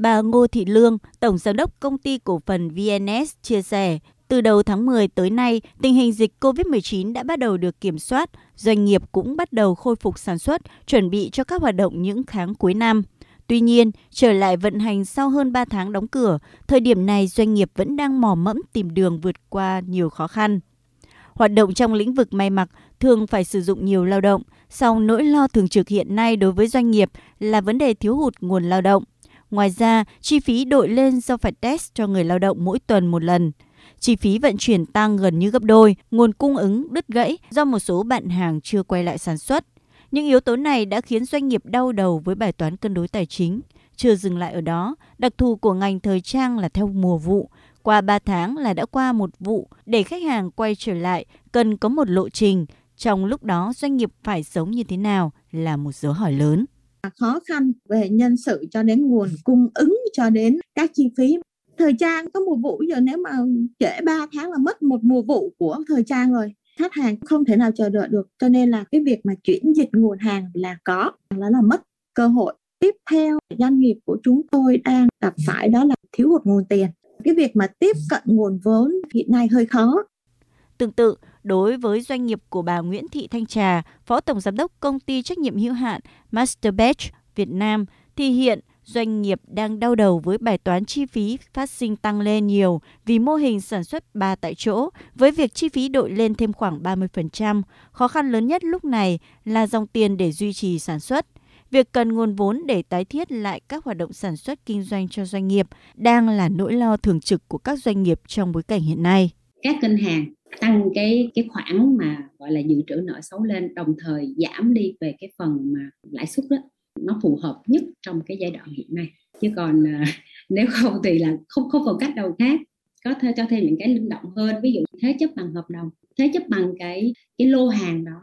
Bà Ngô Thị Lương, Tổng Giám đốc Công ty Cổ phần VNS chia sẻ, từ đầu tháng 10 tới nay, tình hình dịch COVID-19 đã bắt đầu được kiểm soát, doanh nghiệp cũng bắt đầu khôi phục sản xuất, chuẩn bị cho các hoạt động những tháng cuối năm. Tuy nhiên, trở lại vận hành sau hơn 3 tháng đóng cửa, thời điểm này doanh nghiệp vẫn đang mò mẫm tìm đường vượt qua nhiều khó khăn. Hoạt động trong lĩnh vực may mặc thường phải sử dụng nhiều lao động, song nỗi lo thường trực hiện nay đối với doanh nghiệp là vấn đề thiếu hụt nguồn lao động. Ngoài ra, chi phí đội lên do phải test cho người lao động mỗi tuần một lần. Chi phí vận chuyển tăng gần như gấp đôi, nguồn cung ứng đứt gãy do một số bạn hàng chưa quay lại sản xuất. Những yếu tố này đã khiến doanh nghiệp đau đầu với bài toán cân đối tài chính. Chưa dừng lại ở đó, đặc thù của ngành thời trang là theo mùa vụ. Qua 3 tháng là đã qua một vụ, để khách hàng quay trở lại cần có một lộ trình. Trong lúc đó doanh nghiệp phải sống như thế nào là một dấu hỏi lớn khó khăn về nhân sự cho đến nguồn cung ứng cho đến các chi phí. Thời trang có mùa vụ giờ nếu mà trễ 3 tháng là mất một mùa vụ của thời trang rồi, khách hàng không thể nào chờ đợi được. Cho nên là cái việc mà chuyển dịch nguồn hàng là có, là là mất cơ hội. Tiếp theo, doanh nghiệp của chúng tôi đang gặp phải đó là thiếu hụt nguồn tiền. Cái việc mà tiếp cận nguồn vốn hiện nay hơi khó. Tương tự, đối với doanh nghiệp của bà Nguyễn Thị Thanh Trà, Phó Tổng Giám đốc Công ty Trách nhiệm hữu hạn Masterbatch Việt Nam, thì hiện doanh nghiệp đang đau đầu với bài toán chi phí phát sinh tăng lên nhiều vì mô hình sản xuất ba tại chỗ với việc chi phí đội lên thêm khoảng 30%. Khó khăn lớn nhất lúc này là dòng tiền để duy trì sản xuất. Việc cần nguồn vốn để tái thiết lại các hoạt động sản xuất kinh doanh cho doanh nghiệp đang là nỗi lo thường trực của các doanh nghiệp trong bối cảnh hiện nay. Các ngân hàng tăng cái cái khoản mà gọi là dự trữ nợ xấu lên đồng thời giảm đi về cái phần mà lãi suất đó. Nó phù hợp nhất trong cái giai đoạn hiện nay. Chứ còn à, nếu không thì là không không còn cách nào khác. Có thể cho thêm những cái linh động hơn ví dụ thế chấp bằng hợp đồng thế chấp bằng cái cái lô hàng đó.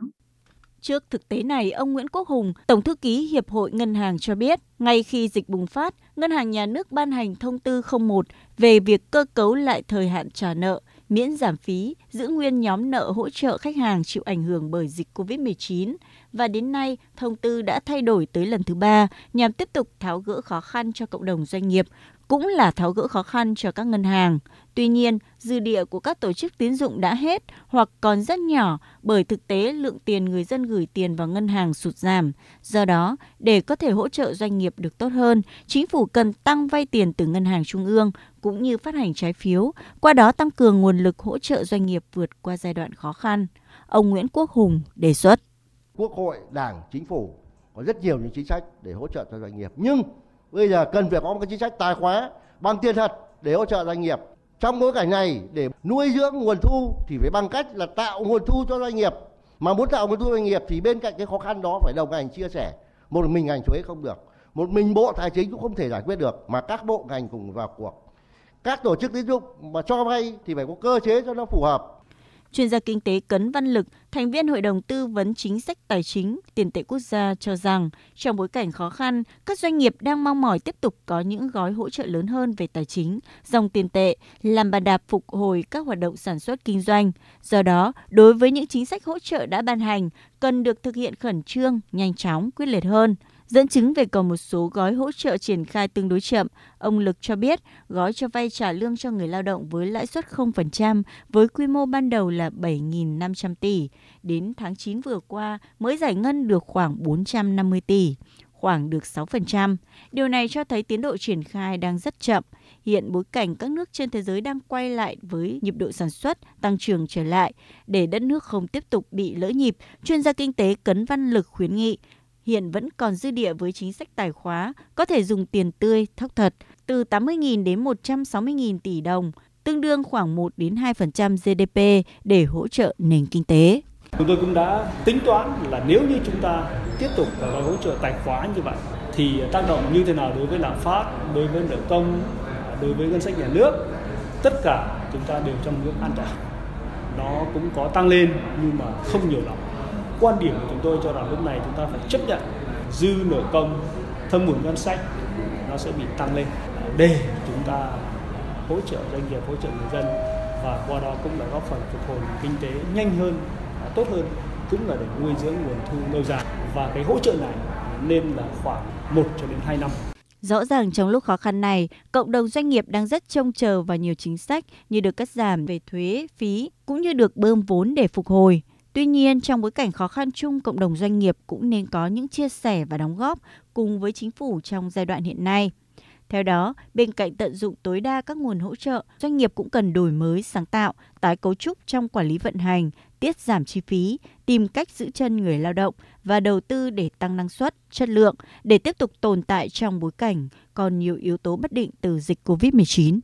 Trước thực tế này, ông Nguyễn Quốc Hùng, Tổng thư ký Hiệp hội Ngân hàng cho biết, ngay khi dịch bùng phát, Ngân hàng Nhà nước ban hành thông tư 01 về việc cơ cấu lại thời hạn trả nợ, miễn giảm phí, giữ nguyên nhóm nợ hỗ trợ khách hàng chịu ảnh hưởng bởi dịch COVID-19 và đến nay thông tư đã thay đổi tới lần thứ ba nhằm tiếp tục tháo gỡ khó khăn cho cộng đồng doanh nghiệp, cũng là tháo gỡ khó khăn cho các ngân hàng. Tuy nhiên, dư địa của các tổ chức tín dụng đã hết hoặc còn rất nhỏ bởi thực tế lượng tiền người dân gửi tiền vào ngân hàng sụt giảm. Do đó, để có thể hỗ trợ doanh nghiệp được tốt hơn, chính phủ cần tăng vay tiền từ ngân hàng trung ương cũng như phát hành trái phiếu, qua đó tăng cường nguồn lực hỗ trợ doanh nghiệp vượt qua giai đoạn khó khăn. Ông Nguyễn Quốc Hùng đề xuất. Quốc hội, Đảng, Chính phủ có rất nhiều những chính sách để hỗ trợ cho doanh nghiệp. Nhưng bây giờ cần phải có một cái chính sách tài khóa bằng tiền thật để hỗ trợ doanh nghiệp. Trong bối cảnh này, để nuôi dưỡng nguồn thu thì phải bằng cách là tạo nguồn thu cho doanh nghiệp. Mà muốn tạo nguồn thu doanh nghiệp thì bên cạnh cái khó khăn đó phải đồng hành chia sẻ. Một mình ngành thuế không được. Một mình Bộ Tài chính cũng không thể giải quyết được, mà các bộ ngành cùng vào cuộc. Các tổ chức tín dụng mà cho vay thì phải có cơ chế cho nó phù hợp Chuyên gia kinh tế Cấn Văn Lực, thành viên Hội đồng Tư vấn Chính sách Tài chính Tiền tệ Quốc gia cho rằng, trong bối cảnh khó khăn, các doanh nghiệp đang mong mỏi tiếp tục có những gói hỗ trợ lớn hơn về tài chính, dòng tiền tệ, làm bàn đạp phục hồi các hoạt động sản xuất kinh doanh. Do đó, đối với những chính sách hỗ trợ đã ban hành, cần được thực hiện khẩn trương, nhanh chóng, quyết liệt hơn – Dẫn chứng về còn một số gói hỗ trợ triển khai tương đối chậm, ông Lực cho biết gói cho vay trả lương cho người lao động với lãi suất 0% với quy mô ban đầu là 7.500 tỷ. Đến tháng 9 vừa qua mới giải ngân được khoảng 450 tỷ khoảng được 6%. Điều này cho thấy tiến độ triển khai đang rất chậm. Hiện bối cảnh các nước trên thế giới đang quay lại với nhịp độ sản xuất, tăng trưởng trở lại. Để đất nước không tiếp tục bị lỡ nhịp, chuyên gia kinh tế Cấn Văn Lực khuyến nghị hiện vẫn còn dư địa với chính sách tài khóa, có thể dùng tiền tươi, thóc thật, từ 80.000 đến 160.000 tỷ đồng, tương đương khoảng 1 đến 2% GDP để hỗ trợ nền kinh tế. Chúng tôi cũng đã tính toán là nếu như chúng ta tiếp tục gói hỗ trợ tài khóa như vậy thì tác động như thế nào đối với lạm phát, đối với nợ công, đối với ngân sách nhà nước, tất cả chúng ta đều trong ngưỡng an toàn. Nó cũng có tăng lên nhưng mà không nhiều lắm quan điểm của chúng tôi cho rằng lúc này chúng ta phải chấp nhận dư nợ công thâm hụt ngân sách nó sẽ bị tăng lên để chúng ta hỗ trợ doanh nghiệp hỗ trợ người dân và qua đó cũng là góp phần phục hồi kinh tế nhanh hơn tốt hơn cũng là để nuôi dưỡng nguồn thu lâu dài và cái hỗ trợ này nên là khoảng 1 cho đến 2 năm Rõ ràng trong lúc khó khăn này, cộng đồng doanh nghiệp đang rất trông chờ vào nhiều chính sách như được cắt giảm về thuế, phí cũng như được bơm vốn để phục hồi. Tuy nhiên, trong bối cảnh khó khăn chung, cộng đồng doanh nghiệp cũng nên có những chia sẻ và đóng góp cùng với chính phủ trong giai đoạn hiện nay. Theo đó, bên cạnh tận dụng tối đa các nguồn hỗ trợ, doanh nghiệp cũng cần đổi mới sáng tạo, tái cấu trúc trong quản lý vận hành, tiết giảm chi phí, tìm cách giữ chân người lao động và đầu tư để tăng năng suất, chất lượng để tiếp tục tồn tại trong bối cảnh còn nhiều yếu tố bất định từ dịch COVID-19.